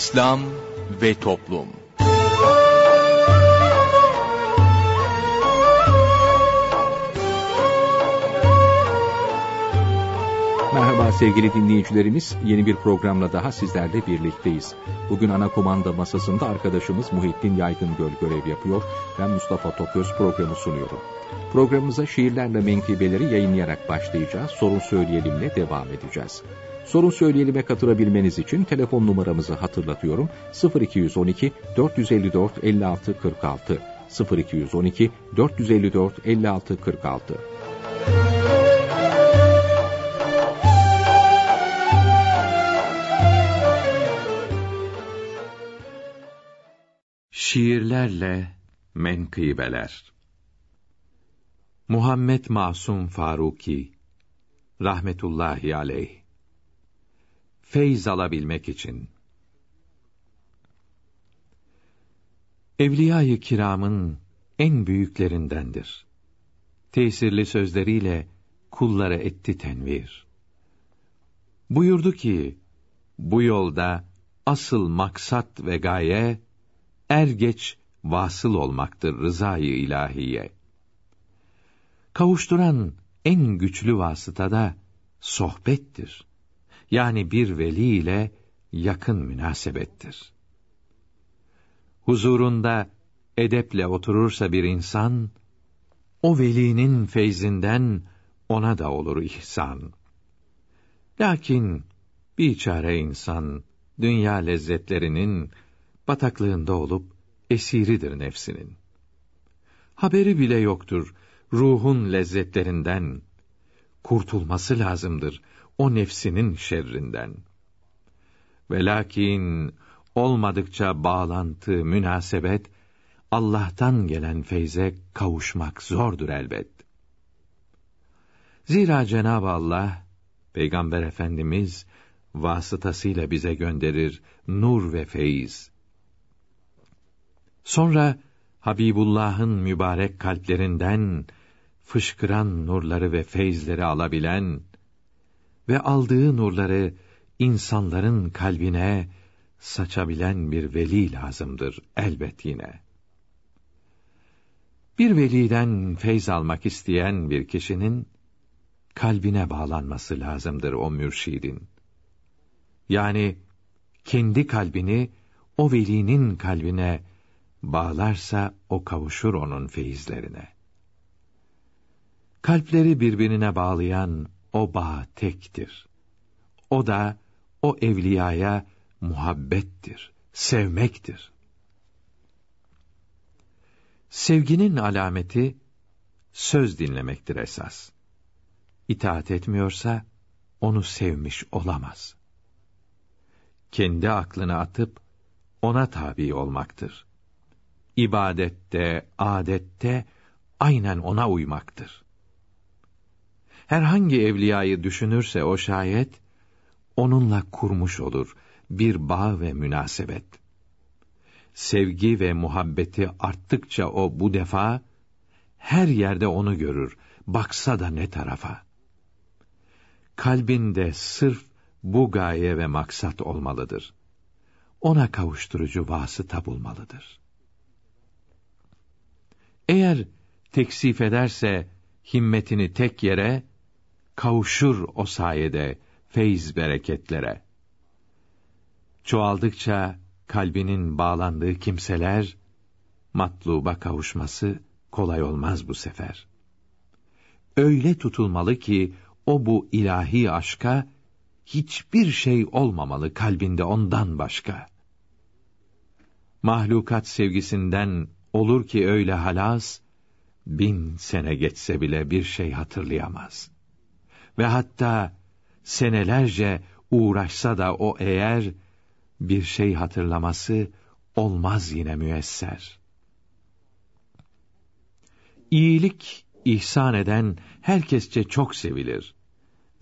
İslam ve Toplum Merhaba sevgili dinleyicilerimiz, yeni bir programla daha sizlerle birlikteyiz. Bugün ana komanda masasında arkadaşımız Muhittin Yaygıngöl görev yapıyor. Ben Mustafa Toköz programı sunuyorum. Programımıza şiirlerle menkıbeleri yayınlayarak başlayacağız. Sorun söyleyelimle devam edeceğiz. Sorun söyleyelime katılabilmeniz için telefon numaramızı hatırlatıyorum. 0212 454 56 46 0212 454 56 46 Şiirlerle Menkıbeler. Muhammed Masum Faruki rahmetullahi aleyh feyz alabilmek için Evliya-i kiramın en büyüklerindendir. Tesirli sözleriyle kullara etti tenvir. Buyurdu ki, bu yolda asıl maksat ve gaye, er geç vasıl olmaktır rızayı ilahiye. Kavuşturan en güçlü vasıtada sohbettir. Yani bir veli ile yakın münasebettir. Huzurunda edeple oturursa bir insan, o velinin feyzinden ona da olur ihsan. Lakin biçare insan dünya lezzetlerinin bataklığında olup esiridir nefsinin. Haberi bile yoktur ruhun lezzetlerinden. Kurtulması lazımdır o nefsinin şerrinden. Ve lakin olmadıkça bağlantı, münasebet, Allah'tan gelen feyze kavuşmak zordur elbet. Zira Cenab-ı Allah, Peygamber Efendimiz, vasıtasıyla bize gönderir nur ve feyiz. Sonra, Habibullah'ın mübarek kalplerinden, fışkıran nurları ve feyizleri alabilen ve aldığı nurları insanların kalbine saçabilen bir veli lazımdır elbet yine. Bir veliden feyz almak isteyen bir kişinin kalbine bağlanması lazımdır o mürşidin. Yani kendi kalbini o velinin kalbine bağlarsa o kavuşur onun feyizlerine. Kalpleri birbirine bağlayan o bağ tektir. O da o evliyaya muhabbettir, sevmektir. Sevginin alameti söz dinlemektir esas. İtaat etmiyorsa onu sevmiş olamaz. Kendi aklını atıp ona tabi olmaktır. İbadette, adette aynen ona uymaktır. Herhangi evliyayı düşünürse o şayet onunla kurmuş olur bir bağ ve münasebet. Sevgi ve muhabbeti arttıkça o bu defa her yerde onu görür, baksa da ne tarafa. Kalbinde sırf bu gaye ve maksat olmalıdır. Ona kavuşturucu vasıta bulmalıdır. Eğer teksif ederse himmetini tek yere, kavuşur o sayede feyz bereketlere. Çoğaldıkça kalbinin bağlandığı kimseler, matluba kavuşması kolay olmaz bu sefer. Öyle tutulmalı ki, o bu ilahi aşka, hiçbir şey olmamalı kalbinde ondan başka. Mahlukat sevgisinden olur ki öyle halas, bin sene geçse bile bir şey hatırlayamaz. Ve hatta senelerce uğraşsa da o eğer, bir şey hatırlaması olmaz yine müesser. İyilik, ihsan eden herkesçe çok sevilir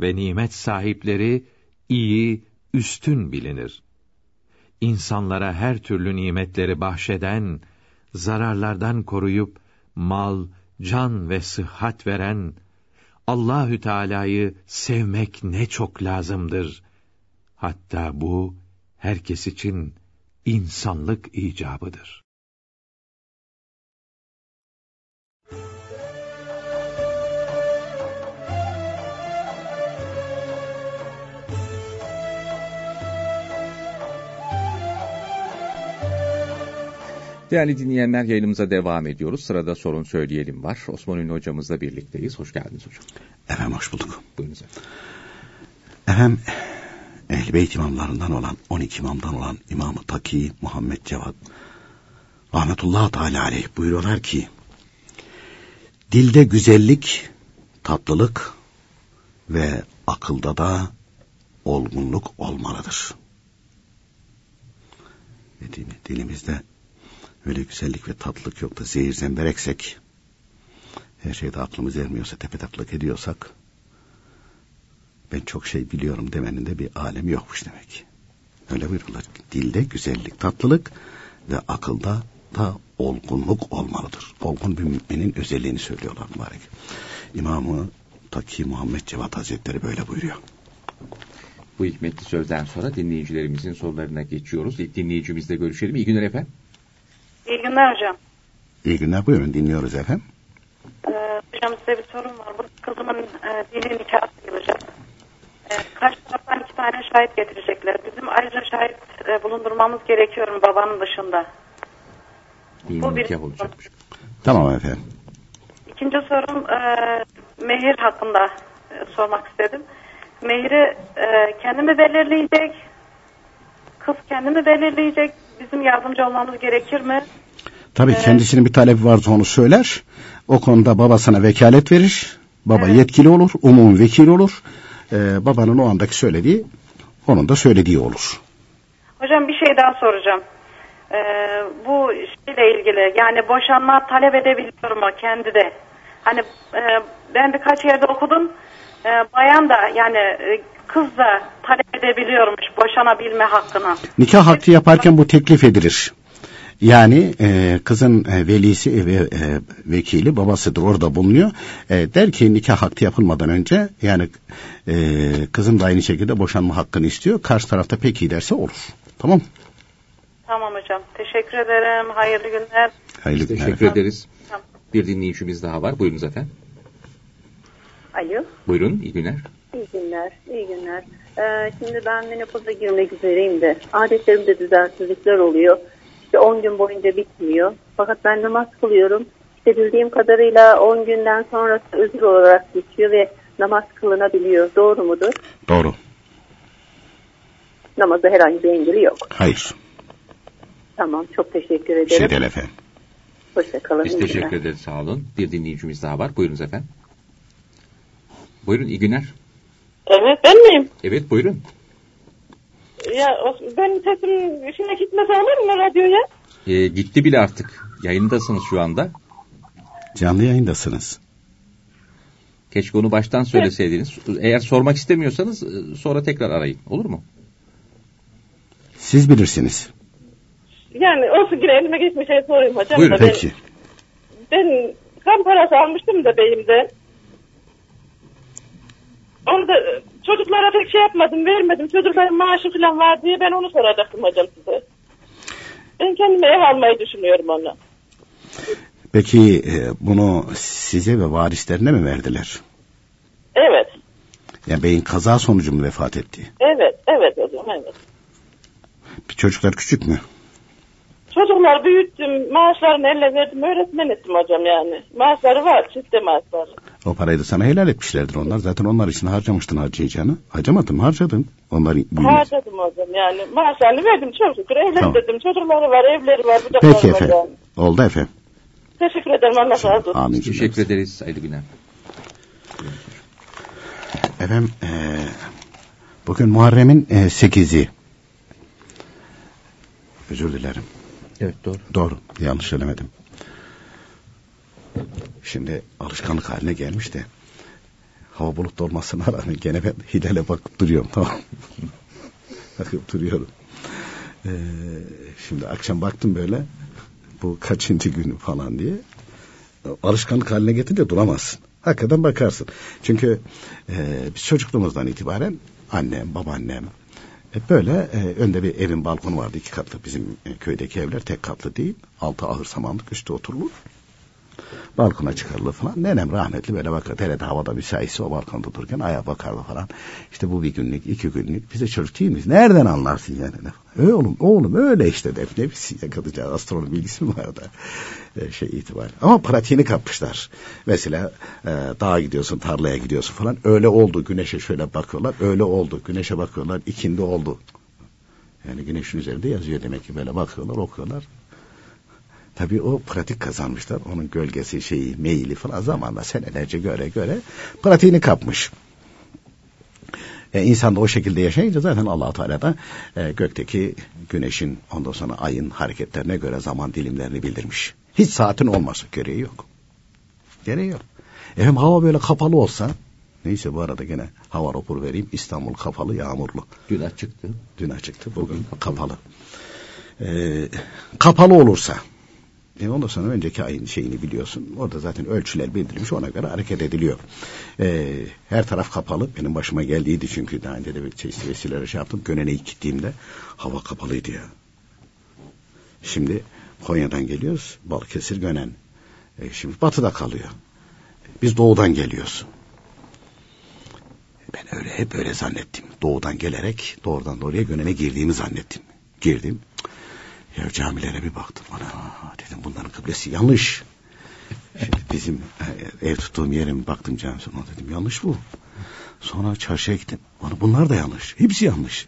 ve nimet sahipleri iyi, üstün bilinir. İnsanlara her türlü nimetleri bahşeden, zararlardan koruyup mal, can ve sıhhat veren Allahü Teala'yı sevmek ne çok lazımdır. Hatta bu herkes için insanlık icabıdır. Değerli dinleyenler yayınımıza devam ediyoruz. Sırada sorun söyleyelim var. Osman Ünlü hocamızla birlikteyiz. Hoş geldiniz hocam. Efendim hoş bulduk. Buyurunuz efendim. Efendim Ehl-i Beyt imamlarından olan 12 imamdan olan İmam-ı Taki Muhammed Cevat rahmetullah Teala aleyh buyuruyorlar ki dilde güzellik, tatlılık ve akılda da olgunluk olmalıdır. Dediğimi dilimizde öyle güzellik ve tatlılık yok da zehir zembereksek her şeyde aklımız ermiyorsa tepe taklak ediyorsak ben çok şey biliyorum demenin de bir alemi yokmuş demek. Öyle buyururlar. Dilde güzellik, tatlılık ve akılda da olgunluk olmalıdır. Olgun bir müminin özelliğini söylüyorlar mübarek. İmamı Taki Muhammed Cevat Hazretleri böyle buyuruyor. Bu hikmetli sözden sonra dinleyicilerimizin sorularına geçiyoruz. İlk dinleyicimizle görüşelim. İyi günler efendim. İyi günler hocam. İyi günler buyurun dinliyoruz efendim. Ee, hocam size bir sorum var. Bu kızımın e, dini nikahı sayılacak. E, karşı taraftan iki tane şahit getirecekler. Bizim ayrıca şahit e, bulundurmamız gerekiyor mu babanın dışında? Dini Bu bir- nikah olacakmış. Tamam efendim. İkinci sorum e, mehir hakkında e, sormak istedim. Mehri e, kendi mi belirleyecek? Kız kendi mi belirleyecek? Bizim yardımcı olmamız gerekir mi? Tabii Evet. kendisinin bir talebi varsa onu söyler. O konuda babasına vekalet verir. Baba Evet. yetkili olur, umum vekil olur. Ee, babanın o andaki söylediği, onun da söylediği olur. Hocam bir şey daha soracağım. Ee, bu şeyle ilgili yani boşanma talep edebiliyor mu kendi de? Hani e, ben birkaç yerde okudum. E, bayan da yani e, kız da talep edebiliyormuş boşanabilme hakkını. Nikah hakkı yaparken bu teklif edilir. Yani e, kızın e, velisi ve e, vekili babasıdır orada bulunuyor. E, der ki nikah hakkı yapılmadan önce yani e, kızın da aynı şekilde boşanma hakkını istiyor. Karşı tarafta peki derse olur. Tamam. Tamam hocam. Teşekkür ederim. Hayırlı günler. Hayırlı günler teşekkür efendim. ederiz. Tamam. Bir dinleyicimiz daha var. Buyurunuz efendim. Alo, Buyurun. iyi günler. İyi günler, iyi günler. Ee, şimdi ben menopoza girmek üzereyim de adetlerimde düzensizlikler oluyor. İşte 10 gün boyunca bitmiyor. Fakat ben namaz kılıyorum. İşte bildiğim kadarıyla 10 günden sonrası özür olarak geçiyor ve namaz kılınabiliyor. Doğru mudur? Doğru. Namaza herhangi bir engeli yok. Hayır. Tamam, çok teşekkür şey ederim. değil efendim. Hoşçakalın. Biz teşekkür ederiz. Sağ olun. Bir dinleyicimiz daha var. Buyurunuz efendim. Buyurun. iyi günler. Evet ben miyim? Evet buyurun. Ya ben sesim işine gitmese olur mu radyoya? Ee, gitti bile artık. Yayındasınız şu anda. Canlı yayındasınız. Keşke onu baştan söyleseydiniz. Eğer sormak istemiyorsanız e, sonra tekrar arayın. Olur mu? Siz bilirsiniz. Yani olsun yine elime geçmiş şey sorayım hocam. Buyurun. da ben- Peki. Ben kan parası almıştım da beyimden. Onu da e, çocuklara pek şey yapmadım, vermedim. Çocukların maaşı falan var diye ben onu soracaktım hocam size. Ben kendime ev almayı düşünüyorum onu. Peki e, bunu size ve varislerine mi verdiler? Evet, Yani beyin kaza sonucu mu vefat etti? evet, evet hocam, evet. Bir çocuklar küçük mü? Çocuklar büyüttüm, maaşlarını eline verdim, öğretmen ettim hocam yani. Maaşları var, çifte maaşları. O parayı da sana helal etmişlerdir onlar. Zaten onlar için harcamıştın harcayacağını. Harcamadın mı? Harcadın. Onların büyümesi. Harcadım hocam yani. Maaşlarını verdim çok şükür. Evlendirdim. Tamam. Çocukları var, evleri var. Peki var efendim. Oldu efendim. Teşekkür ederim. Allah razı olsun. Amin. Teşekkür ederiz. Hayırlı günler. Efendim e, bugün Muharrem'in e, sekizi. Özür dilerim. Evet doğru. Doğru. Yanlış söylemedim. Şimdi alışkanlık haline gelmiş de hava bulutlu olmasına rağmen gene ben hilale bakıp duruyorum tamam bakıp duruyorum. Ee, şimdi akşam baktım böyle bu kaçıncı günü falan diye alışkanlık haline getir de duramazsın. Hakikaten bakarsın. Çünkü e, biz çocukluğumuzdan itibaren annem, babaannem, E böyle e, önde bir evin balkonu vardı iki katlı bizim e, köydeki evler tek katlı değil. Altı ahır samanlık üstü oturulur. Balkona çıkarılır falan. Nenem rahmetli böyle bakar. Hele havada müsaitse o balkonda dururken ayağa bakardı falan. İşte bu bir günlük, iki günlük. Biz de çocuk değil miyiz? Nereden anlarsın yani? Öyle oğlum, oğlum öyle işte de. Ne bilsin ya kadıcağız astronomi bilgisi mi var da e, şey itibariyle. Ama pratiğini kapmışlar. Mesela e, dağa gidiyorsun, tarlaya gidiyorsun falan. Öyle oldu. Güneşe şöyle bakıyorlar. Öyle oldu. Güneşe bakıyorlar. ikindi oldu. Yani güneşin üzerinde yazıyor demek ki böyle bakıyorlar, okuyorlar. Tabii o pratik kazanmışlar. Onun gölgesi, şeyi, meyili falan zamanla senelerce göre göre pratiğini kapmış. E, insan da o şekilde yaşayınca zaten allah Teala da e, gökteki güneşin ondan sonra ayın hareketlerine göre zaman dilimlerini bildirmiş. Hiç saatin olması gereği yok. Gereği yok. Efendim hava böyle kapalı olsa neyse bu arada gene hava raporu vereyim. İstanbul kapalı yağmurlu. Dün açıktı. Dün açıktı bugün kapalı. Ee, kapalı olursa e ondan sonra önceki ayın şeyini biliyorsun. Orada zaten ölçüler bildirilmiş ona göre hareket ediliyor. E, her taraf kapalı. Benim başıma geldiydi çünkü daha önce de çeşitli vesileler şey yaptım. Gönene'yi gittiğimde hava kapalıydı ya. Şimdi Konya'dan geliyoruz. Balıkesir Gönen. E, şimdi batıda kalıyor. Biz doğudan geliyoruz. Ben öyle hep öyle zannettim. Doğudan gelerek doğrudan doğruya Gönen'e girdiğimi zannettim. Girdim. Ya camilere bir baktım bana. Dedim bunların kıblesi yanlış. Şimdi bizim e, ev tuttuğum yere baktım camisine dedim yanlış bu. Sonra çarşıya gittim. Bana bunlar da yanlış. Hepsi yanlış.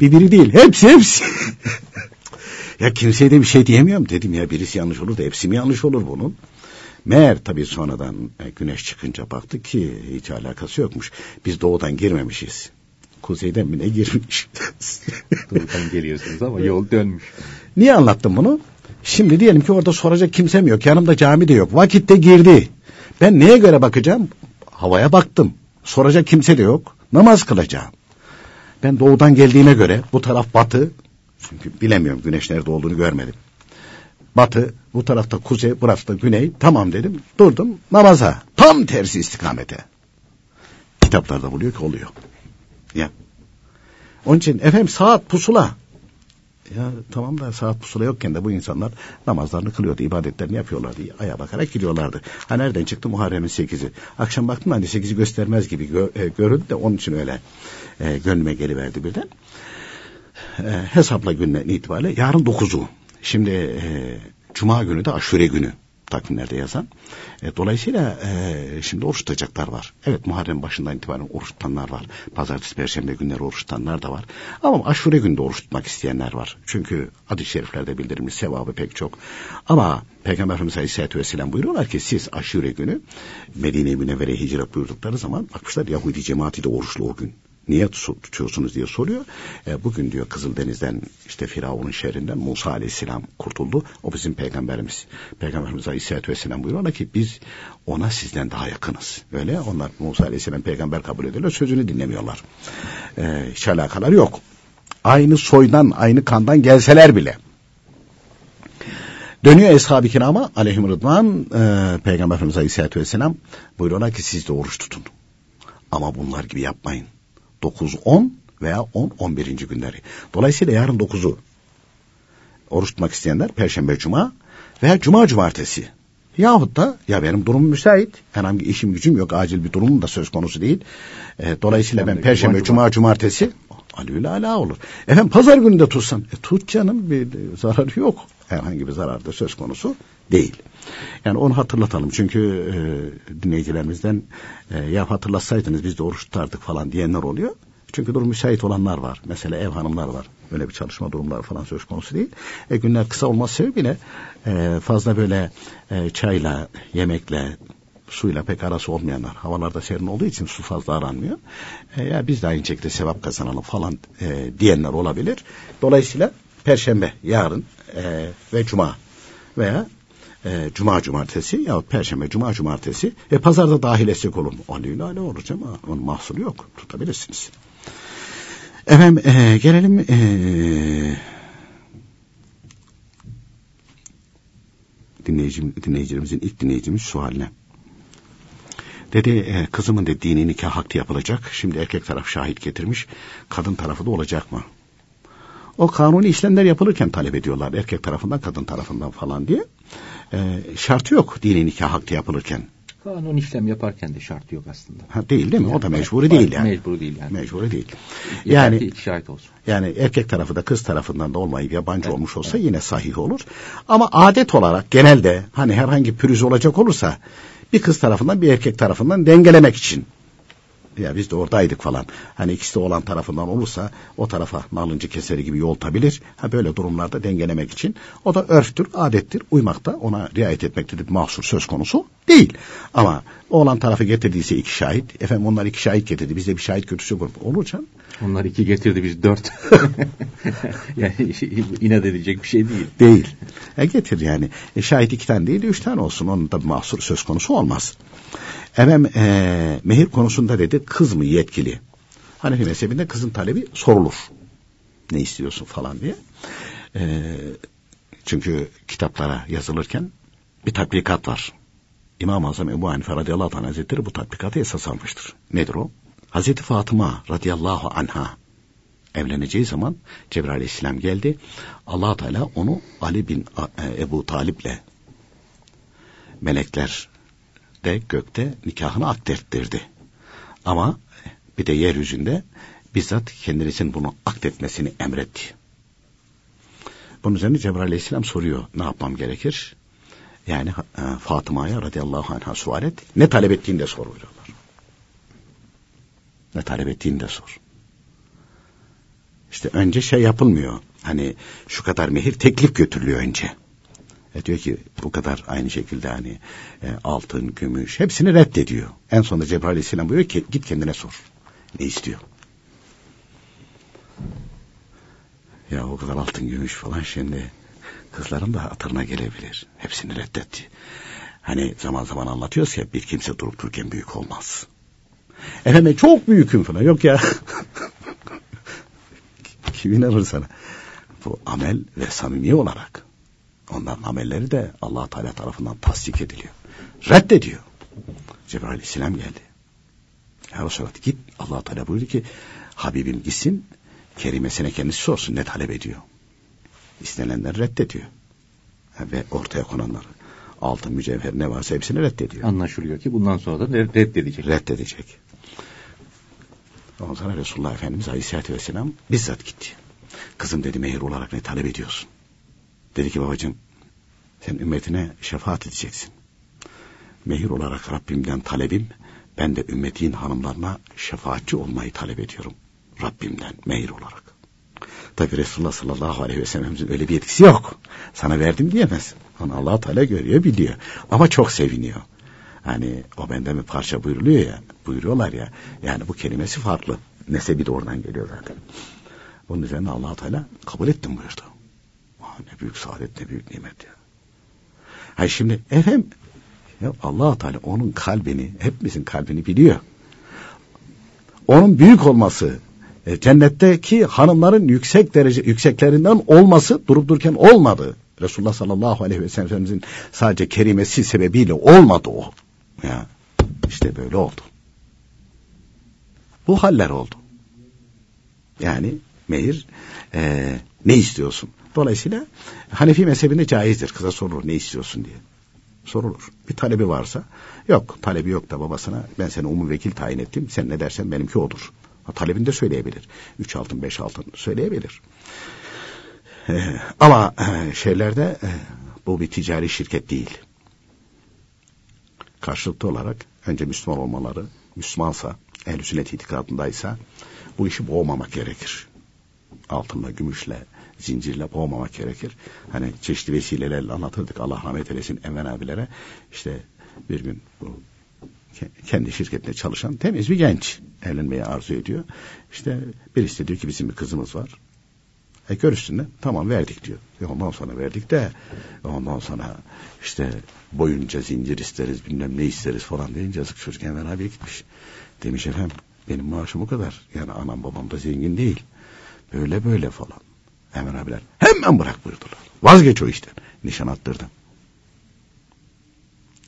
Bir biri değil. Hepsi hepsi. ya kimseye de bir şey diyemiyorum. Dedim ya birisi yanlış olur da hepsi mi yanlış olur bunun? Meğer tabii sonradan e, güneş çıkınca baktık ki hiç alakası yokmuş. Biz doğudan girmemişiz. Kuzeyden mi ne girmiş? doğudan geliyorsunuz ama yol dönmüş. Niye anlattım bunu? Şimdi diyelim ki orada soracak kimsem yok. Yanımda cami de yok. Vakitte girdi. Ben neye göre bakacağım? Havaya baktım. Soracak kimse de yok. Namaz kılacağım. Ben doğudan geldiğime göre bu taraf batı. Çünkü bilemiyorum güneş nerede olduğunu görmedim. Batı, bu tarafta kuzey, burası da güney. Tamam dedim. Durdum namaza. Tam tersi istikamete. Kitaplarda buluyor ki oluyor. Ya. Onun için efendim saat pusula. Ya tamam da saat pusula yokken de bu insanlar namazlarını kılıyordu, ibadetlerini yapıyorlardı. Aya bakarak gidiyorlardı. Ha nereden çıktı Muharrem'in sekizi? Akşam baktım hani sekizi göstermez gibi gö e, göründü de onun için öyle e, gönlüme geliverdi birden. E, hesapla günden itibariyle yarın dokuzu. Şimdi e, Cuma günü de aşure günü takvimlerde yazan. E, dolayısıyla e, şimdi oruç tutacaklar var. Evet Muharrem başından itibaren oruç tutanlar var. Pazartesi, Perşembe günleri oruç tutanlar da var. Ama aşure günde oruç tutmak isteyenler var. Çünkü hadis-i şeriflerde bildirilmiş sevabı pek çok. Ama Peygamber Efendimiz Aleyhisselatü Vesselam buyuruyorlar ki siz aşure günü Medine-i Münevvere'ye hicret buyurdukları zaman bakmışlar Yahudi cemaati de oruçlu o gün niye tutuyorsunuz diye soruyor. E, bugün diyor Kızıldeniz'den işte Firavun'un şehrinden Musa Aleyhisselam kurtuldu. O bizim peygamberimiz. Peygamberimiz Aleyhisselatü Vesselam buyuruyorlar ki biz ona sizden daha yakınız. Öyle onlar Musa Aleyhisselam peygamber kabul ediyorlar. Sözünü dinlemiyorlar. E, hiç alakaları yok. Aynı soydan aynı kandan gelseler bile. Dönüyor Eshab-ı Kiram'a aleyhim rıdvan e, Peygamber Efendimiz Aleyhisselatü Vesselam buyuruyorlar ki siz de oruç tutun. Ama bunlar gibi yapmayın. 9-10 veya 10-11. günleri. Dolayısıyla yarın 9'u oruç tutmak isteyenler Perşembe Cuma veya Cuma Cumartesi. Yahut da ya benim durumum müsait. Herhangi işim gücüm yok. Acil bir durumum da söz konusu değil. E, dolayısıyla ben Perşembe, Cuma, Cuma Cumartesi alüyle ala olur. Efendim pazar günü de tutsan. E, tut canım bir zararı yok. Herhangi bir zarar da söz konusu değil. Yani onu hatırlatalım. Çünkü e, dinleyicilerimizden e, ya hatırlatsaydınız biz de oruç tutardık falan diyenler oluyor. Çünkü durum müsait olanlar var. Mesela ev hanımlar var. Öyle bir çalışma durumları falan söz konusu değil. E, günler kısa olması sebebiyle e, fazla böyle e, çayla, yemekle, suyla pek arası olmayanlar. Havalarda serin olduğu için su fazla aranmıyor. E, ya biz de aynı şekilde sevap kazanalım falan e, diyenler olabilir. Dolayısıyla Perşembe, yarın e, ve Cuma veya e, Cuma cumartesi ya Perşembe Cuma cumartesi e, pazarda dahil etsek olur mu? Ali ale olur ama onun mahsuru yok. Tutabilirsiniz. Efendim e, gelelim e, dinleyicim, dinleyicilerimizin ilk dinleyicimiz sualine. Dedi e, kızımın de dini nikah hakkı yapılacak. Şimdi erkek taraf şahit getirmiş. Kadın tarafı da olacak mı? O kanuni işlemler yapılırken talep ediyorlar. Erkek tarafından kadın tarafından falan diye. E, şartı yok dini nikah hakkı yapılırken. Kanun işlem yaparken de şartı yok aslında. Ha, değil değil mi? Yani, o da mecburi değil yani. Mecburi değil yani. Mecburi değil. Yeter Yani ki iki şahit olsun. Yani erkek tarafı da kız tarafından da olmayıp yabancı olmuş olsa yine sahih olur. Ama adet olarak genelde hani herhangi pürüz olacak olursa bir kız tarafından bir erkek tarafından dengelemek için. Ya biz de oradaydık falan. Hani ikisi de olan tarafından olursa o tarafa nalıncı keseri gibi yoltabilir. Ha böyle durumlarda dengelemek için. O da örftür, adettir. Uymakta ona riayet etmekte de bir mahsur söz konusu değil. Ama oğlan tarafı getirdiyse iki şahit. Efendim onlar iki şahit getirdi. Biz de bir şahit götürsek olur canım. Onlar iki getirdi biz dört. yani inat edecek bir şey değil. Değil. E getir yani. E, şahit iki tane değil üç tane olsun. Onun da bir mahsur söz konusu olmaz. Efendim e, mehir konusunda dedi kız mı yetkili? Hanefi mezhebinde kızın talebi sorulur. Ne istiyorsun falan diye. E, çünkü kitaplara yazılırken bir tatbikat var. İmam-ı Azam Ebu Hanife radıyallahu anh hazretleri bu tatbikatı esas almıştır. Nedir o? Hazreti Fatıma radıyallahu anha evleneceği zaman Cebrail aleyhisselam geldi. allah Teala onu Ali bin Ebu Talip'le melekler de gökte nikahını akdettirdi. Ama bir de yeryüzünde bizzat kendisinin bunu akdetmesini emretti. Bunun üzerine Cebrail aleyhisselam soruyor ne yapmam gerekir? Yani e, Fatıma'ya radıyallahu anh'a sual et. Ne talep ettiğini de sor buyuruyorlar. Ne talep ettiğini de sor. İşte önce şey yapılmıyor. Hani şu kadar mehir teklif götürülüyor önce. E diyor ki bu kadar aynı şekilde hani e, altın, gümüş hepsini reddediyor. En sonunda Cebrail Aleyhisselam buyuruyor ki git kendine sor. Ne istiyor? Ya o kadar altın, gümüş falan şimdi kızların da hatırına gelebilir. Hepsini reddetti. Hani zaman zaman anlatıyoruz ya bir kimse durup dururken büyük olmaz. Efendim çok büyüküm falan. Yok ya. Kim inanır sana? Bu amel ve samimi olarak. Onların amelleri de allah Teala tarafından tasdik ediliyor. Reddediyor. Cebrail Aleyhisselam geldi. Ya Resulallah git allah Teala buyurdu ki Habibim gitsin kerimesine kendisi sorsun ne talep ediyor. İstenenleri reddediyor. Ve ortaya konanları altın, mücevher ne varsa hepsini reddediyor. Anlaşılıyor ki bundan sonra da reddedecek. Reddedecek. Ondan sonra Resulullah Efendimiz Aleyhisselatü Vesselam bizzat gitti. Kızım dedi mehir olarak ne talep ediyorsun? Dedi ki babacığım sen ümmetine şefaat edeceksin. Mehir olarak Rabbimden talebim ben de ümmetin hanımlarına şefaatçi olmayı talep ediyorum. Rabbimden mehir olarak. Tabi Resulullah sallallahu aleyhi ve sellem'in öyle bir etkisi yok. Sana verdim diyemez. Onu allah Teala görüyor biliyor. Ama çok seviniyor. Hani o benden bir parça buyuruluyor ya. Buyuruyorlar ya. Yani bu kelimesi farklı. Nesebi de oradan geliyor zaten. Bunun üzerine allah Teala kabul ettim buyurdu. Aa, ne büyük saadet ne büyük nimet ya. Hayır şimdi efendim ya allah Teala onun kalbini hepimizin kalbini biliyor. Onun büyük olması e, cennetteki hanımların yüksek derece yükseklerinden olması durup dururken olmadı. Resulullah sallallahu aleyhi ve sellem'in sadece kerimesi sebebiyle olmadı o. Ya işte böyle oldu. Bu haller oldu. Yani mehir e, ne istiyorsun? Dolayısıyla Hanefi mezhebinde caizdir. Kıza sorulur ne istiyorsun diye. Sorulur. Bir talebi varsa yok talebi yok da babasına ben seni umum vekil tayin ettim. Sen ne dersen benimki odur. Ha, talebini de söyleyebilir. Üç altın beş altın söyleyebilir. Ee, ama e, şeylerde e, bu bir ticari şirket değil. Karşılıklı olarak önce Müslüman olmaları, Müslümansa, ehl-i sünnet itikadındaysa bu işi boğmamak gerekir. Altınla, gümüşle, zincirle boğmamak gerekir. Hani çeşitli vesilelerle anlatırdık Allah rahmet eylesin Enver abilere. İşte bir gün bu kendi şirketinde çalışan temiz bir genç evlenmeyi arzu ediyor. İşte birisi diyor ki bizim bir kızımız var. E görüşsünler. Tamam verdik diyor. E ondan sonra verdik de ondan sonra işte boyunca zincir isteriz bilmem ne isteriz falan deyince yazık çocuk hemen abi gitmiş. Demiş efendim benim maaşım o kadar. Yani anam babam da zengin değil. Böyle böyle falan. Hemen abiler hemen bırak buyurdular. Vazgeç o işten. Nişan attırdım.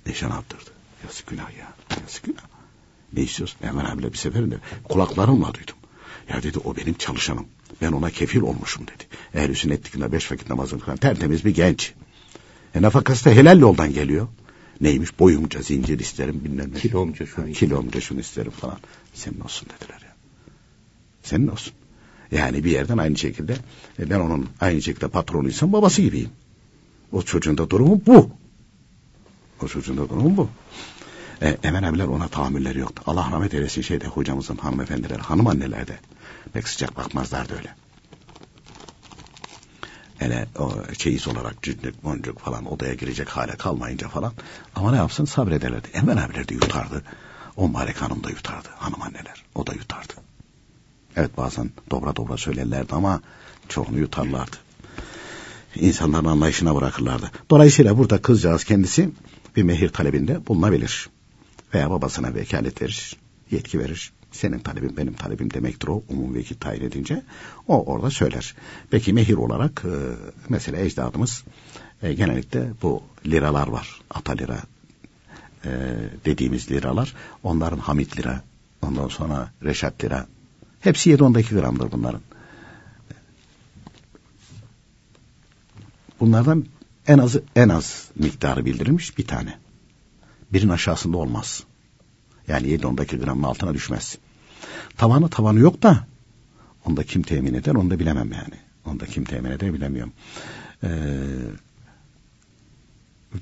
Nişan attırdı. Yazık günah ya. Yazık günah. Ne istiyorsun? Hemen abiyle bir seferinde kulaklarımla duydum. Ya dedi o benim çalışanım. Ben ona kefil olmuşum dedi. Ehl-i sünnet dikinde beş vakit namazını kılan tertemiz bir genç. E nafakası da helal yoldan geliyor. Neymiş boyumca zincir isterim bilmem ne. Kilomca şunu Ha, Kilomca şunu isterim falan. Senin olsun dediler ya. Senin olsun. Yani bir yerden aynı şekilde e, ben onun aynı şekilde patronuysam babası gibiyim. O çocuğun da durumu bu. O çocuğun da durumu bu. E, Emen abiler ona tahammülleri yoktu. Allah rahmet eylesin şeyde hocamızın hanımefendileri, hanım anneler de pek sıcak bakmazlardı öyle. Hele o çeyiz olarak cündük, boncuk falan odaya girecek hale kalmayınca falan. Ama ne yapsın sabrederlerdi. Emen abiler de yutardı. O Marek Hanım da yutardı. Hanım anneler. O da yutardı. Evet bazen dobra dobra söylerlerdi ama çoğunu yutarlardı. İnsanların anlayışına bırakırlardı. Dolayısıyla burada kızcağız kendisi bir mehir talebinde bulunabilir. Veya babasına vekalet verir, yetki verir. Senin talebin benim talebim demektir o umum vekil tayin edince. O orada söyler. Peki mehir olarak e, mesela ecdadımız e, genellikle bu liralar var. Ata lira e, dediğimiz liralar. Onların Hamit lira, ondan sonra Reşat lira. Hepsi 7-12 gramdır bunların. Bunlardan en az en az miktarı bildirilmiş bir tane. Birin aşağısında olmaz. Yani 7-12 gramın altına düşmez. Tavanı tavanı yok da onu da kim temin eder onu da bilemem yani. Onu da kim temin eder bilemiyorum. Ee,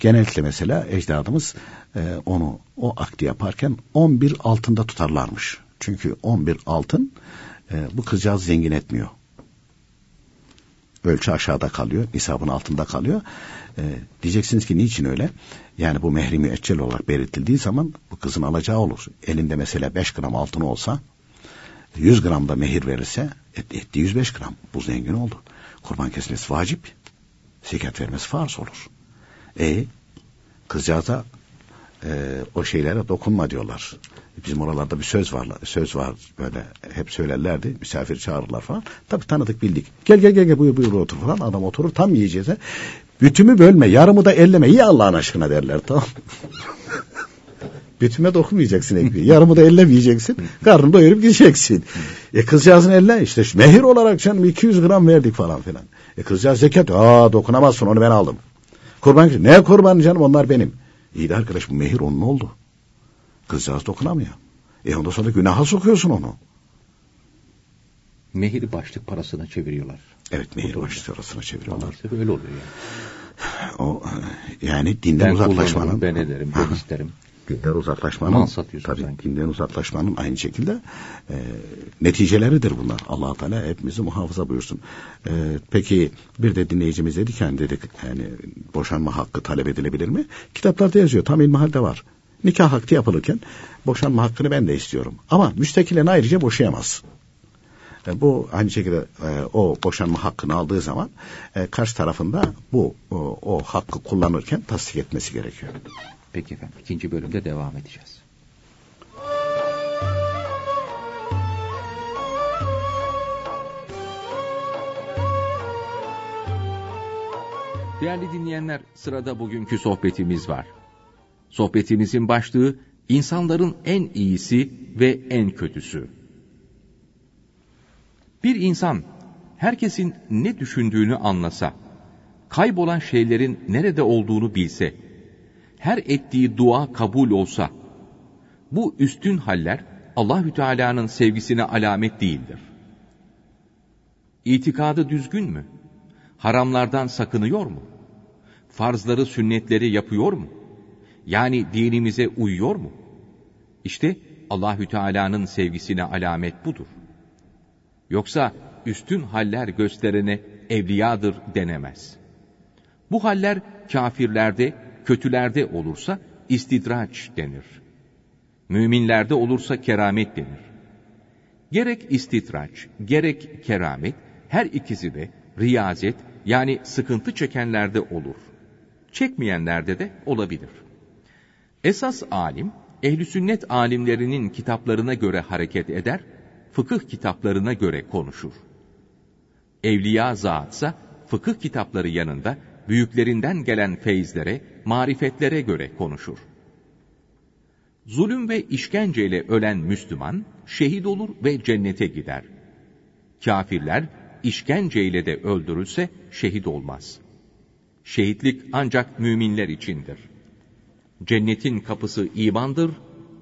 genellikle mesela ecdadımız e, onu o akdi yaparken 11 altında tutarlarmış. Çünkü 11 altın e, bu kızcağız zengin etmiyor. Ölçü aşağıda kalıyor, nisabın altında kalıyor. E, diyeceksiniz ki niçin öyle? Yani bu mehri müeccel olarak belirtildiği zaman bu kızın alacağı olur. Elinde mesela 5 gram altın olsa 100 gram da mehir verirse et, etti 105 gram. Bu zengin oldu. Kurban kesmesi vacip. Zekat vermesi farz olur. E kızcağıza e, o şeylere dokunma diyorlar. Bizim oralarda bir söz var, söz var böyle hep söylerlerdi. Misafir çağırırlar falan. Tabii tanıdık bildik. Gel gel gel, gel buyur buyur otur falan. Adam oturur tam yiyeceğiz. he. Bütümü bölme, yarımı da elleme. İyi Allah'ın aşkına derler tamam. Bütüme dokunmayacaksın ekmeği. Yarımı da ellemeyeceksin. Karnını doyurup gideceksin. E kızcağızın eline işte mehir olarak canım 200 gram verdik falan filan. E kızcağız zekat. Aa dokunamazsın onu ben aldım. Kurban ne kurban canım onlar benim. İyi de arkadaş bu mehir onun oldu. Kızcağız dokunamıyor. E ondan sonra günaha sokuyorsun onu. Mehir başlık parasına çeviriyorlar. Evet mehir başı arasına çeviriyorlar. Maalesef öyle oluyor yani. O yani dinden Ben uzaklaşmanın ben ederim, ben isterim. Dinden uzaklaşmanın satıyorsun tabii sanki. dinden uzaklaşmanın aynı şekilde e, neticeleridir bunlar. Allah Teala hepimizi muhafaza buyursun. E, peki bir de dinleyicimiz dedi ki hani dedik yani boşanma hakkı talep edilebilir mi? Kitaplarda yazıyor. Tam ilmihalde var. Nikah hakkı yapılırken boşanma hakkını ben de istiyorum. Ama müstakilen ayrıca boşayamaz. E, bu aynı şekilde e, o boşanma hakkını aldığı zaman e, karşı tarafında bu o, o hakkı kullanırken tasdik etmesi gerekiyor. Peki efendim ikinci bölümde devam edeceğiz. Değerli dinleyenler, sırada bugünkü sohbetimiz var. Sohbetimizin başlığı insanların en iyisi ve en kötüsü. Bir insan herkesin ne düşündüğünü anlasa, kaybolan şeylerin nerede olduğunu bilse, her ettiği dua kabul olsa, bu üstün haller Allahü Teala'nın sevgisine alamet değildir. İtikadı düzgün mü? Haramlardan sakınıyor mu? Farzları, sünnetleri yapıyor mu? Yani dinimize uyuyor mu? İşte Allahü Teala'nın sevgisine alamet budur. Yoksa üstün haller gösterene evliyadır denemez. Bu haller kafirlerde, kötülerde olursa istidraç denir. Müminlerde olursa keramet denir. Gerek istidraç, gerek keramet, her ikisi de riyazet yani sıkıntı çekenlerde olur. Çekmeyenlerde de olabilir. Esas alim, ehli sünnet alimlerinin kitaplarına göre hareket eder, fıkıh kitaplarına göre konuşur. Evliya zatsa fıkıh kitapları yanında büyüklerinden gelen feyizlere, marifetlere göre konuşur. Zulüm ve işkenceyle ölen Müslüman şehit olur ve cennete gider. Kafirler işkenceyle de öldürülse şehit olmaz. Şehitlik ancak müminler içindir. Cennetin kapısı imandır,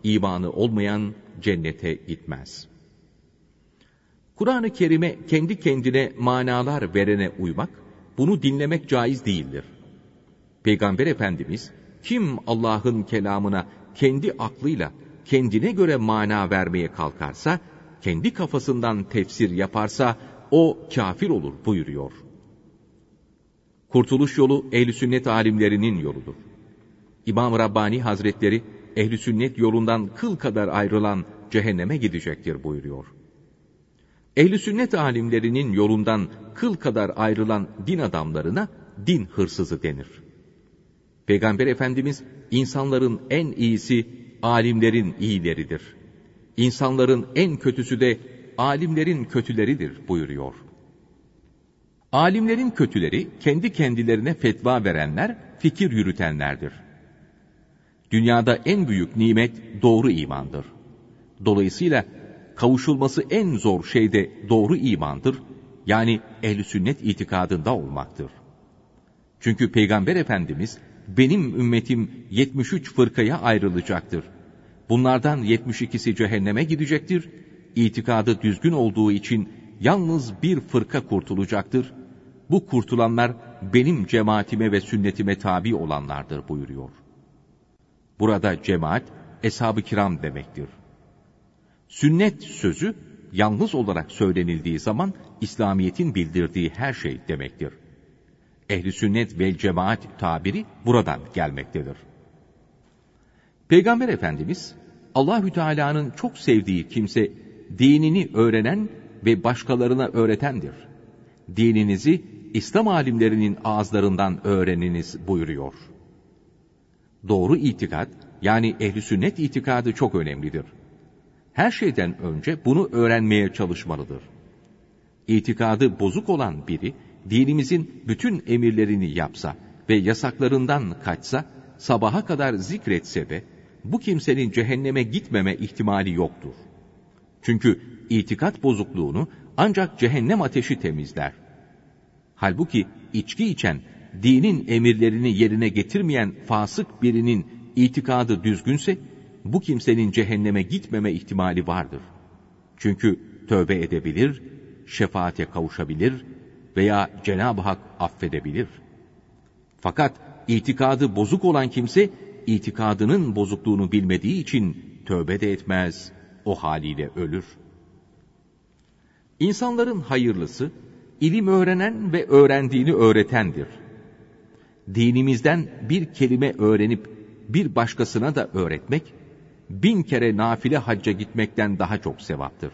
imanı olmayan cennete gitmez. Kur'an-ı Kerim'e kendi kendine manalar verene uymak, bunu dinlemek caiz değildir. Peygamber Efendimiz, kim Allah'ın kelamına kendi aklıyla, kendine göre mana vermeye kalkarsa, kendi kafasından tefsir yaparsa, o kafir olur buyuruyor. Kurtuluş yolu ehl sünnet alimlerinin yoludur. İmam Rabbani Hazretleri ehl sünnet yolundan kıl kadar ayrılan cehenneme gidecektir buyuruyor. Ehl sünnet alimlerinin yolundan kıl kadar ayrılan din adamlarına din hırsızı denir. Peygamber Efendimiz insanların en iyisi alimlerin iyileridir. İnsanların en kötüsü de alimlerin kötüleridir buyuruyor. Alimlerin kötüleri kendi kendilerine fetva verenler, fikir yürütenlerdir. Dünyada en büyük nimet doğru imandır. Dolayısıyla kavuşulması en zor şey de doğru imandır. Yani ehl sünnet itikadında olmaktır. Çünkü Peygamber Efendimiz benim ümmetim 73 fırkaya ayrılacaktır. Bunlardan 72'si cehenneme gidecektir. İtikadı düzgün olduğu için yalnız bir fırka kurtulacaktır. Bu kurtulanlar benim cemaatime ve sünnetime tabi olanlardır buyuruyor. Burada cemaat, eshab-ı kiram demektir. Sünnet sözü, yalnız olarak söylenildiği zaman, İslamiyet'in bildirdiği her şey demektir. Ehli sünnet ve cemaat tabiri buradan gelmektedir. Peygamber Efendimiz, Allahü Teala'nın çok sevdiği kimse, dinini öğrenen ve başkalarına öğretendir. Dininizi İslam alimlerinin ağızlarından öğreniniz buyuruyor. Doğru itikat, yani ehli sünnet itikadı çok önemlidir. Her şeyden önce bunu öğrenmeye çalışmalıdır. İtikadı bozuk olan biri, dinimizin bütün emirlerini yapsa ve yasaklarından kaçsa, sabaha kadar zikretse de, bu kimsenin cehenneme gitmeme ihtimali yoktur. Çünkü itikat bozukluğunu ancak cehennem ateşi temizler. Halbuki içki içen, dinin emirlerini yerine getirmeyen fasık birinin itikadı düzgünse, bu kimsenin cehenneme gitmeme ihtimali vardır. Çünkü tövbe edebilir, şefaate kavuşabilir veya Cenab-ı Hak affedebilir. Fakat itikadı bozuk olan kimse, itikadının bozukluğunu bilmediği için tövbe de etmez, o haliyle ölür. İnsanların hayırlısı, ilim öğrenen ve öğrendiğini öğretendir. Dinimizden bir kelime öğrenip bir başkasına da öğretmek, bin kere nafile hacca gitmekten daha çok sevaptır.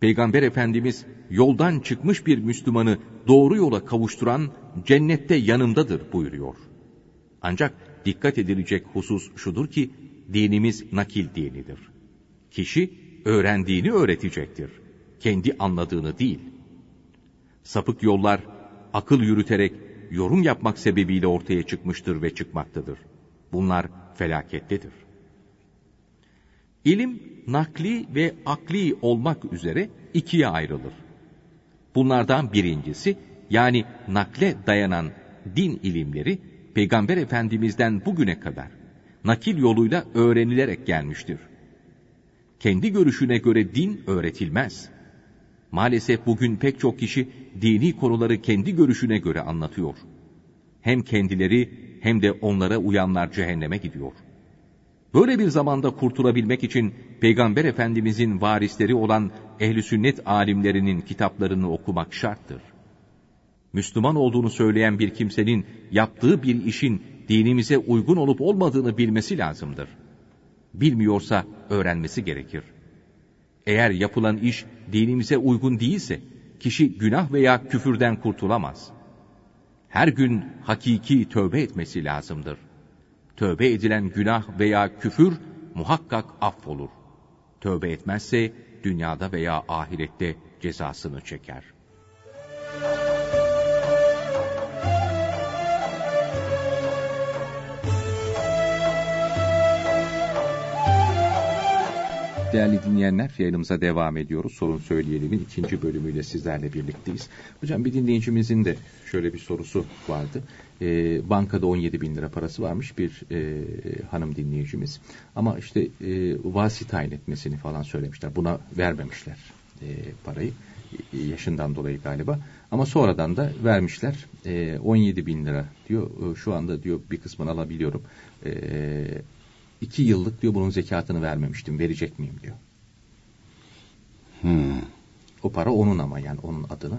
Peygamber Efendimiz yoldan çıkmış bir Müslümanı doğru yola kavuşturan cennette yanımdadır buyuruyor. Ancak dikkat edilecek husus şudur ki dinimiz nakil dinidir. Kişi öğrendiğini öğretecektir. Kendi anladığını değil. Sapık yollar akıl yürüterek yorum yapmak sebebiyle ortaya çıkmıştır ve çıkmaktadır. Bunlar felakettedir. İlim nakli ve akli olmak üzere ikiye ayrılır. Bunlardan birincisi yani nakle dayanan din ilimleri Peygamber Efendimiz'den bugüne kadar nakil yoluyla öğrenilerek gelmiştir. Kendi görüşüne göre din öğretilmez. Maalesef bugün pek çok kişi dini konuları kendi görüşüne göre anlatıyor. Hem kendileri hem de onlara uyanlar cehenneme gidiyor. Böyle bir zamanda kurtulabilmek için Peygamber Efendimizin varisleri olan ehli sünnet alimlerinin kitaplarını okumak şarttır. Müslüman olduğunu söyleyen bir kimsenin yaptığı bir işin dinimize uygun olup olmadığını bilmesi lazımdır. Bilmiyorsa öğrenmesi gerekir. Eğer yapılan iş dinimize uygun değilse, kişi günah veya küfürden kurtulamaz. Her gün hakiki tövbe etmesi lazımdır. Tövbe edilen günah veya küfür muhakkak affolur. Tövbe etmezse dünyada veya ahirette cezasını çeker. Değerli dinleyenler yayınımıza devam ediyoruz. Sorun Söyleyelim'in ikinci bölümüyle sizlerle birlikteyiz. Hocam bir dinleyicimizin de şöyle bir sorusu vardı. Ee, bankada 17 bin lira parası varmış bir e, hanım dinleyicimiz. Ama işte e, vasi tayin etmesini falan söylemişler. Buna vermemişler e, parayı. E, yaşından dolayı galiba. Ama sonradan da vermişler. E, 17 bin lira diyor. E, şu anda diyor bir kısmını alabiliyorum. E, iki yıllık diyor bunun zekatını vermemiştim. Verecek miyim diyor. Hmm. O para onun ama yani onun adını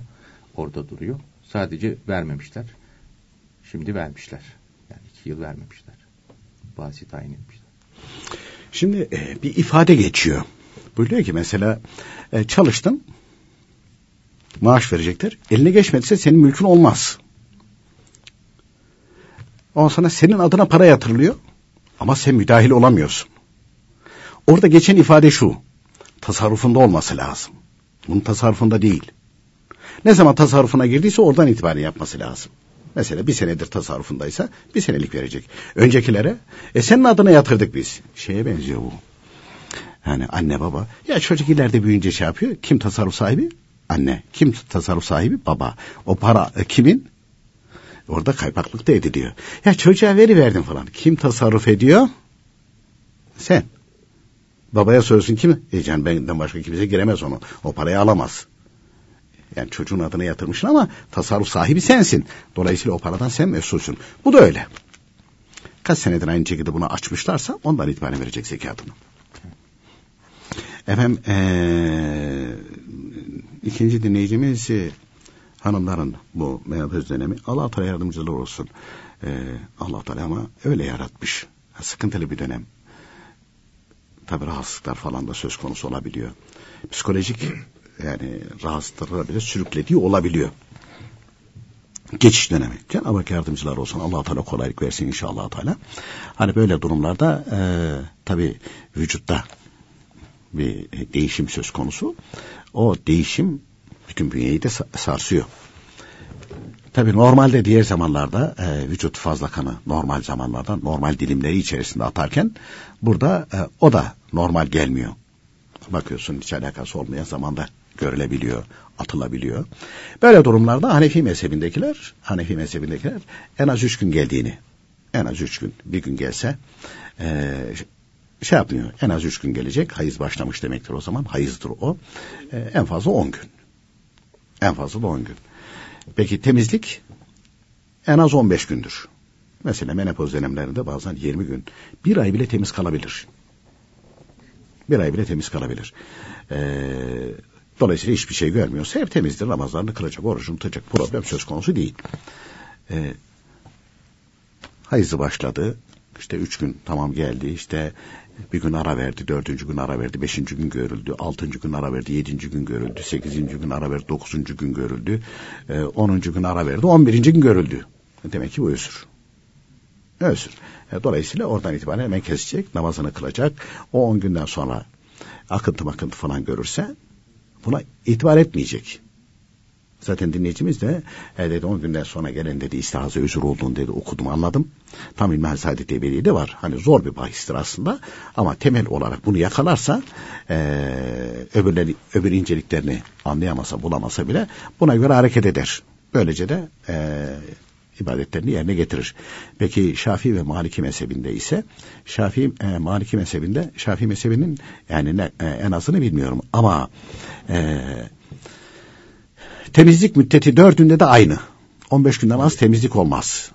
orada duruyor. Sadece vermemişler. Şimdi vermişler. Yani iki yıl vermemişler. Bazı tayin etmişler. Şimdi e, bir ifade geçiyor. Buyuruyor ki mesela e, çalıştın maaş verecekler. Eline geçmediyse senin mülkün olmaz. Ondan sonra senin adına para yatırılıyor. Ama sen müdahil olamıyorsun. Orada geçen ifade şu. Tasarrufunda olması lazım. Bunun tasarrufunda değil. Ne zaman tasarrufuna girdiyse oradan itibaren yapması lazım. Mesela bir senedir tasarrufundaysa bir senelik verecek. Öncekilere e senin adına yatırdık biz. Şeye benziyor bu. Yani anne baba. Ya çocuk ileride büyüyünce şey yapıyor. Kim tasarruf sahibi? Anne. Kim tasarruf sahibi? Baba. O para e, kimin? Orada kaypaklık da ediliyor. Ya çocuğa veri verdim falan. Kim tasarruf ediyor? Sen. Babaya soruyorsun kim? E can benden başka kimse giremez onu. O parayı alamaz. Yani çocuğun adına yatırmışsın ama tasarruf sahibi sensin. Dolayısıyla o paradan sen mesulsün. Bu da öyle. Kaç senedir aynı şekilde bunu açmışlarsa ondan itibaren verecek zekatını. Efendim ee, ikinci dinleyicimiz hanımların bu menopöz dönemi Allah Teala yardımcıları olsun. Ee, Allah Teala ama öyle yaratmış. Sıkıntılı bir dönem. Tabi rahatsızlıklar falan da söz konusu olabiliyor. Psikolojik yani rahatsızlıklara bile sürüklediği olabiliyor. Geçiş dönemi. Cenab-ı Hak yardımcılar olsun. allah Teala kolaylık versin inşallah Teala. Hani böyle durumlarda e, tabi vücutta bir değişim söz konusu. O değişim bütün bünyeyi de sarsıyor. Tabii normalde diğer zamanlarda e, vücut fazla kanı normal zamanlarda normal dilimleri içerisinde atarken burada e, o da normal gelmiyor. Bakıyorsun hiç alakası olmayan zamanda görülebiliyor, atılabiliyor. Böyle durumlarda Hanefi mezhebindekiler, Hanefi mezhebindekiler en az üç gün geldiğini, en az üç gün, bir gün gelse e, şey yapmıyor. En az üç gün gelecek. Hayız başlamış demektir o zaman. Hayızdır o. E, en fazla on gün. En fazla da on gün. Peki temizlik en az 15 gündür. Mesela menopoz dönemlerinde bazen 20 gün. Bir ay bile temiz kalabilir. Bir ay bile temiz kalabilir. Ee, dolayısıyla hiçbir şey görmüyorsa hep temizdir. Ramazanını kılacak, orucunu tutacak. Problem söz konusu değil. Ee, hayızı başladı. İşte üç gün tamam geldi. İşte bir gün ara verdi, dördüncü gün ara verdi, beşinci gün görüldü, altıncı gün ara verdi, yedinci gün görüldü, sekizinci gün ara verdi, dokuzuncu gün görüldü, e, onuncu gün ara verdi, on birinci gün görüldü. Demek ki bu özür. Özür. E, dolayısıyla oradan itibaren hemen kesecek, namazını kılacak. O on günden sonra akıntı makıntı falan görürse buna itibar etmeyecek. Zaten dinleyicimiz de e, dedi 10 günden sonra gelen dedi istihaza özür olduğunu dedi okudum anladım. Tam İlmihal Saadet Ebeli'de de var. Hani zor bir bahistir aslında ama temel olarak bunu yakalarsa e, öbürleri, öbür inceliklerini anlayamasa bulamasa bile buna göre hareket eder. Böylece de e, ibadetlerini yerine getirir. Peki Şafii ve Maliki mezhebinde ise Şafii e, Maliki mezhebinde Şafii mezhebinin yani ne, e, en azını bilmiyorum ama e, Temizlik müddeti dördünde de aynı. 15 günden az temizlik olmaz.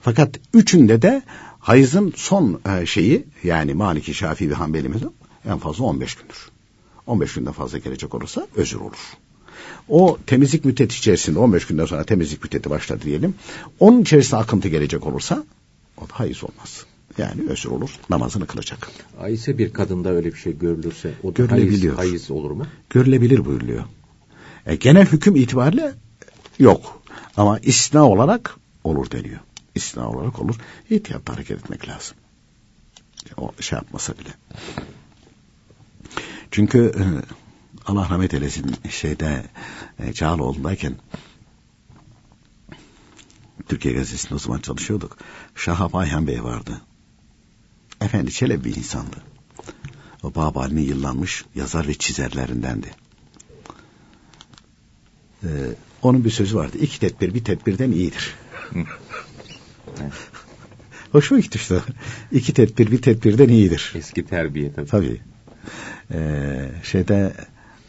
Fakat üçünde de hayızın son e, şeyi yani Maliki, Şafii ve Hanbeli en fazla 15 gündür. 15 günden fazla gelecek olursa özür olur. O temizlik müddeti içerisinde 15 günden sonra temizlik müddeti başladı diyelim. Onun içerisinde akıntı gelecek olursa o da hayız olmaz. Yani özür olur namazını kılacak. Ayse bir kadında öyle bir şey görülürse o da hayız, hayız olur mu? Görülebilir buyuruluyor. E, genel hüküm itibariyle yok. Ama istina olarak olur deniyor. İstina olarak olur. İhtiyatla hareket etmek lazım. O şey yapmasa bile. Çünkü e, Allah rahmet eylesin şeyde e, Cağaloğlu'ndayken Türkiye Gazetesi'nde o zaman çalışıyorduk. Şahap Ayhan Bey vardı. Efendi çelebi bir insandı. o Babali'nin yıllanmış yazar ve çizerlerindendi. Ee, onun bir sözü vardı. İki tedbir bir tedbirden iyidir. Hoşuma gitti işte. İki tedbir bir tedbirden iyidir. Eski terbiye tabii. Tabii. Ee, şeyde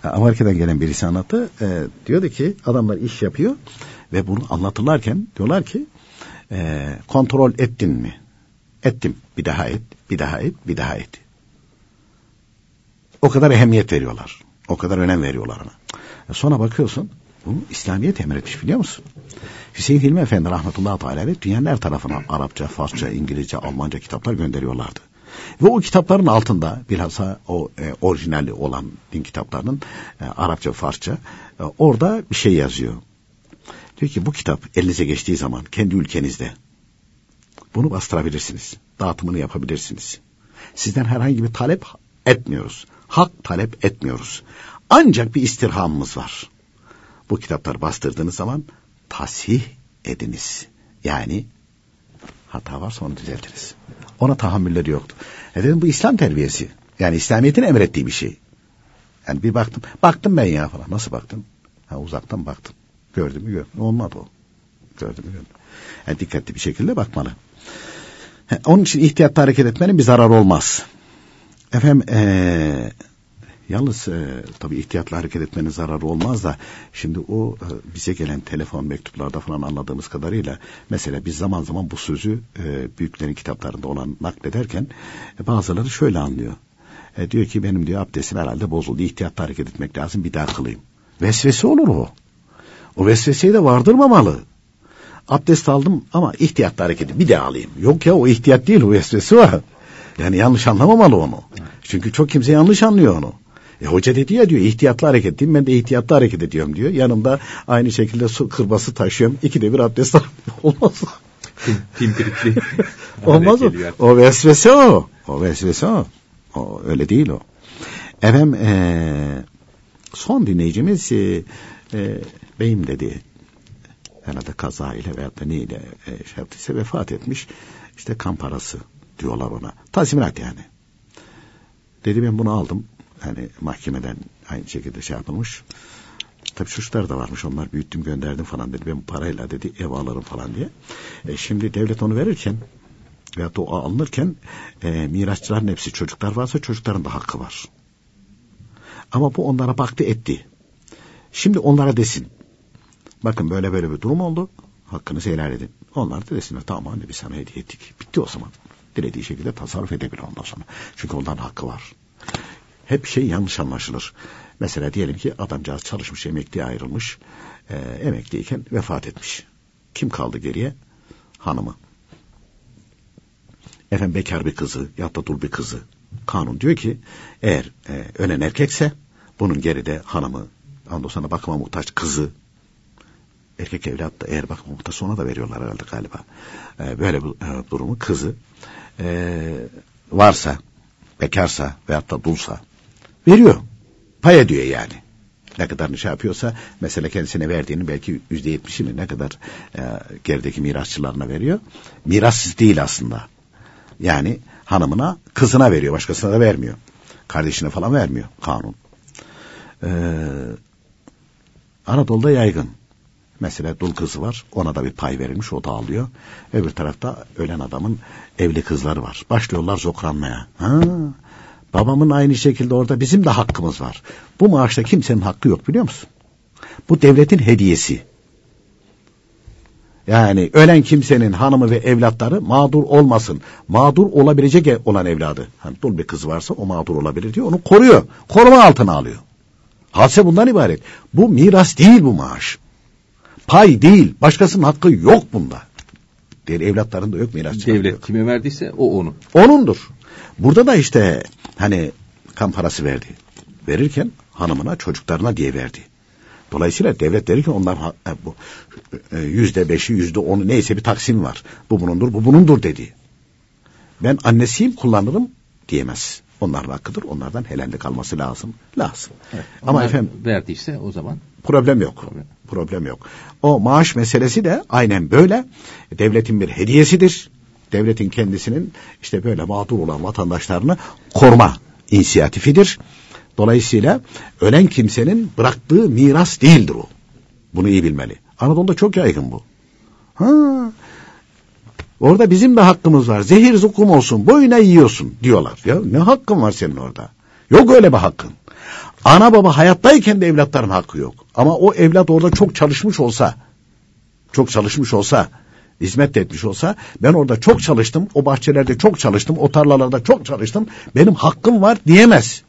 Amerika'dan gelen birisi anlattı. Ee, diyordu ki adamlar iş yapıyor ve bunu anlatırlarken diyorlar ki e, kontrol ettin mi? Ettim. Bir daha et, bir daha et, bir daha et. O kadar ehemmiyet veriyorlar. O kadar önem veriyorlar ona. E, sonra bakıyorsun bunu İslamiyet emretmiş biliyor musun? Hüseyin Hilmi Efendi rahmetullahi teala dünyanın her tarafına Arapça, Farsça, İngilizce, Almanca kitaplar gönderiyorlardı. Ve o kitapların altında bilhassa o e, orijinali olan din kitaplarının e, Arapça, Farsça e, orada bir şey yazıyor. Diyor ki bu kitap elinize geçtiği zaman kendi ülkenizde bunu bastırabilirsiniz. Dağıtımını yapabilirsiniz. Sizden herhangi bir talep etmiyoruz. Hak talep etmiyoruz. Ancak bir istirhamımız var. Bu kitapları bastırdığınız zaman tasih ediniz. Yani hata varsa onu düzeltiriz. Ona tahammülleri yoktu. E dedim bu İslam terbiyesi. Yani İslamiyet'in emrettiği bir şey. Yani bir baktım. Baktım ben ya falan. Nasıl baktım? Ha, uzaktan baktım. Gördüm mü gördüm. Olmadı o. Gördüm mü gördüm. Yani dikkatli bir şekilde bakmalı. Onun için ihtiyatlı hareket etmenin bir zararı olmaz. Efendim ee, Yalnız e, tabii ihtiyatla hareket etmenin zararı olmaz da şimdi o e, bize gelen telefon mektuplarda falan anladığımız kadarıyla mesela biz zaman zaman bu sözü e, büyüklerin kitaplarında olan naklederken e, bazıları şöyle anlıyor. E, diyor ki benim diyor abdestim herhalde bozuldu. İhtiyatla hareket etmek lazım bir daha kılayım. Vesvese olur o. O vesveseyi de vardırmamalı. Abdest aldım ama ihtiyatla hareket bir daha alayım. Yok ya o ihtiyat değil o vesvese var. Yani yanlış anlamamalı onu. Çünkü çok kimse yanlış anlıyor onu. E hoca dedi ya diyor ihtiyatlı hareket edeyim ben de ihtiyatlı hareket ediyorum diyor. Yanımda aynı şekilde su kırbası taşıyorum. İkide bir abdest olmaz. Pimpirikli. olmaz o. O vesvese o. O vesvese o. O öyle değil o. Efendim ee, son dinleyicimiz e, e, beyim dedi herhalde kaza ile veya da neyle e, şey yaptıysa vefat etmiş. İşte kan parası diyorlar ona. Tazminat yani. Dedi ben bunu aldım hani mahkemeden aynı şekilde şey yapılmış. Tabii çocuklar da varmış onlar büyüttüm gönderdim falan dedi. Ben parayla dedi ev alırım falan diye. E, şimdi devlet onu verirken veya o alınırken e, mirasçıların hepsi çocuklar varsa çocukların da hakkı var. Ama bu onlara baktı etti. Şimdi onlara desin. Bakın böyle böyle bir durum oldu. Hakkınızı helal edin. Onlar da desinler tamam anne biz sana hediye ettik. Bitti o zaman. Dilediği şekilde tasarruf edebilir ondan sonra. Çünkü onların hakkı var hep şey yanlış anlaşılır. Mesela diyelim ki adamcağız çalışmış, emekliye ayrılmış, e, emekliyken vefat etmiş. Kim kaldı geriye? Hanımı. Efendim bekar bir kızı ya da dul bir kızı. Kanun diyor ki eğer e, ölen erkekse bunun geride hanımı, ondan sonra bakıma muhtaç kızı, erkek evlat da eğer bakıma muhtaç ona da veriyorlar herhalde galiba. E, böyle bir e, durumu kızı e, varsa, bekarsa veyahut da dulsa veriyor. Pay ediyor yani. Ne kadar şey yapıyorsa mesela kendisine verdiğinin belki yüzde yetmişi mi ne kadar e, gerideki mirasçılarına veriyor. Mirassız değil aslında. Yani hanımına kızına veriyor başkasına da vermiyor. Kardeşine falan vermiyor kanun. Ee, Anadolu'da yaygın. Mesela dul kızı var ona da bir pay verilmiş o da alıyor. Öbür tarafta ölen adamın evli kızları var. Başlıyorlar zokranmaya. Ha, Babamın aynı şekilde orada bizim de hakkımız var. Bu maaşta kimsenin hakkı yok biliyor musun? Bu devletin hediyesi. Yani ölen kimsenin hanımı ve evlatları mağdur olmasın. Mağdur olabilecek olan evladı. Hani dul bir kız varsa o mağdur olabilir diyor. Onu koruyor. Koruma altına alıyor. Hadise bundan ibaret. Bu miras değil bu maaş. Pay değil. Başkasının hakkı yok bunda. Diğer evlatların da yok mirasçı. Devlet yok. kime verdiyse o onun. Onundur. Burada da işte hani kan parası verdi. Verirken hanımına çocuklarına diye verdi. Dolayısıyla devlet verirken onlar e, bu e, yüzde beşi yüzde onu neyse bir taksim var. Bu bunundur bu bunundur dedi. Ben annesiyim kullanırım diyemez. Onların hakkıdır. Onlardan helallik alması lazım. Lazım. Evet, Ama efendim verdiyse o zaman problem yok. Problem. problem yok. O maaş meselesi de aynen böyle. Devletin bir hediyesidir devletin kendisinin işte böyle mağdur olan vatandaşlarını koruma inisiyatifidir. Dolayısıyla ölen kimsenin bıraktığı miras değildir o. Bunu iyi bilmeli. Anadolu'da çok yaygın bu. Ha, orada bizim de hakkımız var. Zehir zukum olsun, boyuna yiyorsun diyorlar. Ya ne hakkın var senin orada? Yok öyle bir hakkın. Ana baba hayattayken de evlatların hakkı yok. Ama o evlat orada çok çalışmış olsa, çok çalışmış olsa, hizmet etmiş olsa, ben orada çok çalıştım, o bahçelerde çok çalıştım, o tarlalarda çok çalıştım, benim hakkım var diyemez.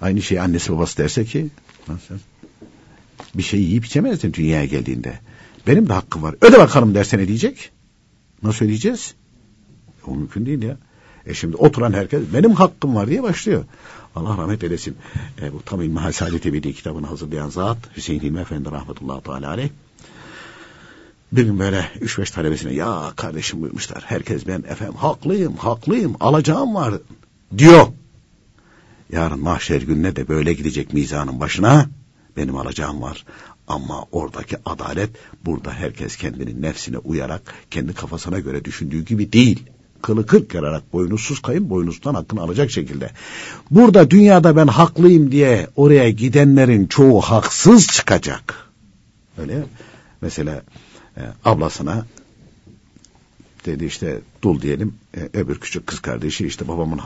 Aynı şey annesi babası derse ki, bir şey yiyip içemezdin dünyaya geldiğinde. Benim de hakkım var. Öde bakalım derse ne diyecek? Nasıl ödeyeceğiz? O mümkün değil ya. E şimdi oturan herkes benim hakkım var diye başlıyor. Allah rahmet eylesin. E, bu tam İlmihal Saadet Ebedi kitabını hazırlayan zat Hüseyin Hilmi Efendi rahmetullahi teala aleyh. Bir gün böyle üç beş talebesine ya kardeşim buyurmuşlar. Herkes ben efendim haklıyım haklıyım alacağım var diyor. Yarın mahşer gününe de böyle gidecek mizanın başına benim alacağım var. Ama oradaki adalet burada herkes kendinin nefsine uyarak kendi kafasına göre düşündüğü gibi değil. Kılı kırk yararak boynuzsuz kayın boynuzdan hakkını alacak şekilde. Burada dünyada ben haklıyım diye oraya gidenlerin çoğu haksız çıkacak. Öyle Mesela e, ablasına dedi işte dul diyelim e, öbür küçük kız kardeşi işte babamın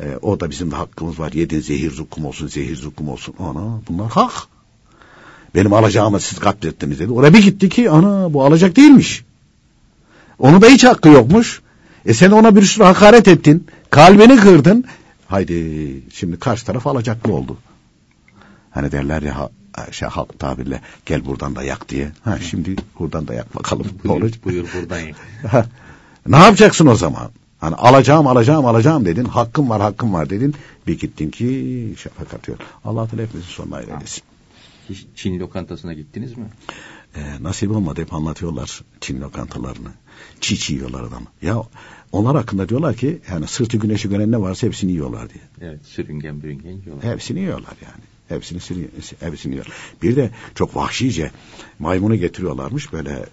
e, o da bizim de hakkımız var yedin zehir zukum olsun zehir zukum olsun ana bunlar hak benim alacağımı siz katlettiniz dedi. Oraya bir gitti ki ana bu alacak değilmiş. Onu da hiç hakkı yokmuş. E sen ona bir sürü hakaret ettin. Kalbini kırdın. Haydi şimdi karşı taraf alacaklı oldu. Hani derler ya şey halk tabirle gel buradan da yak diye. Ha şimdi buradan da yak bakalım. Buyur, buyur buradan yak. ne yapacaksın o zaman? Hani alacağım alacağım alacağım dedin. Hakkım var hakkım var dedin. Bir gittin ki şafak atıyor. Allah Teala hepimizin sonuna eylesin. Hiç Çin lokantasına gittiniz mi? Ee, nasip olmadı hep anlatıyorlar Çin lokantalarını. Çiğ çiğ yiyorlar adamı. Ya onlar hakkında diyorlar ki yani sırtı güneşi gören ne varsa hepsini yiyorlar diye. Evet sürüngen bürüngen yiyorlar. Hepsini yiyorlar yani. Hepsini, hepsini yiyor. Bir de çok vahşice maymunu getiriyorlarmış. Böyle e,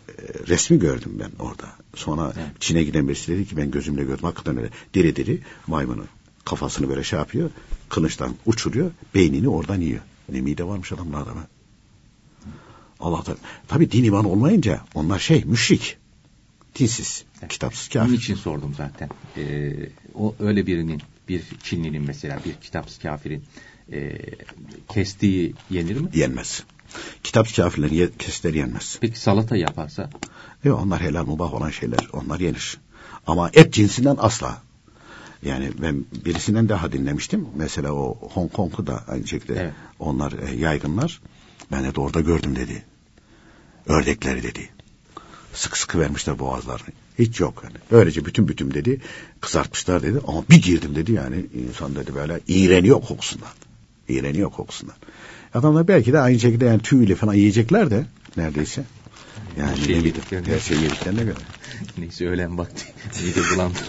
resmi gördüm ben orada. Sonra evet. Çin'e giden birisi dedi ki ben gözümle gördüm. Hakikaten öyle diri diri maymunu kafasını böyle şey yapıyor. Kılıçtan uçuruyor. Beynini oradan yiyor. Ne mide varmış adamlarda mı? Allah'tan. Tabi din iman olmayınca onlar şey müşrik. Dinsiz, evet. kitapsız kafir. Bunun için sordum zaten. Ee, o öyle birinin, bir Çinlinin mesela bir kitapsız kafirin e, kestiği yenir mi? Yenmez. Kitapsız kafirlerin kestileri yenmez. Peki salata yaparsa? Yok onlar helal mubah olan şeyler. Onlar yenir. Ama et cinsinden asla. Yani ben birisinden daha dinlemiştim. Mesela o Hong Kong'u da aynı şekilde evet. onlar e, yaygınlar. Ben de orada gördüm dedi. Ördekleri dedi. Sık sıkı vermişler boğazlarını. Hiç yok yani. Böylece bütün bütün dedi. Kızartmışlar dedi. Ama bir girdim dedi yani. insan dedi böyle iğreniyor kokusundan. İğreniyor kokusundan. Adamlar belki de aynı şekilde yani tüyle falan yiyecekler de neredeyse. Yani şey yediklerine, her şey yediklerine göre. Neyse öğlen vakti mide bulandım.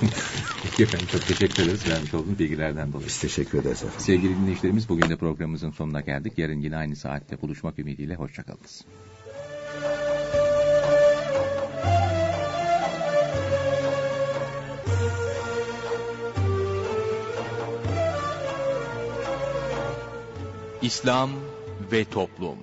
Peki efendim çok teşekkür ederiz vermiş olduğunuz bilgilerden dolayı. Biz teşekkür ederiz efendim. Sevgili dinleyicilerimiz bugün de programımızın sonuna geldik. Yarın yine aynı saatte buluşmak ümidiyle hoşçakalınız. İslam ve Toplum